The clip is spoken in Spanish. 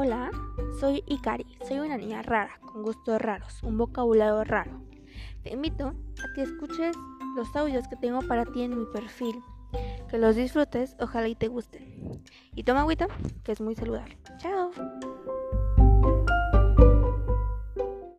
Hola, soy Ikari, soy una niña rara, con gustos raros, un vocabulario raro. Te invito a que escuches los audios que tengo para ti en mi perfil, que los disfrutes, ojalá y te gusten. Y toma agüita, que es muy saludable. Chao.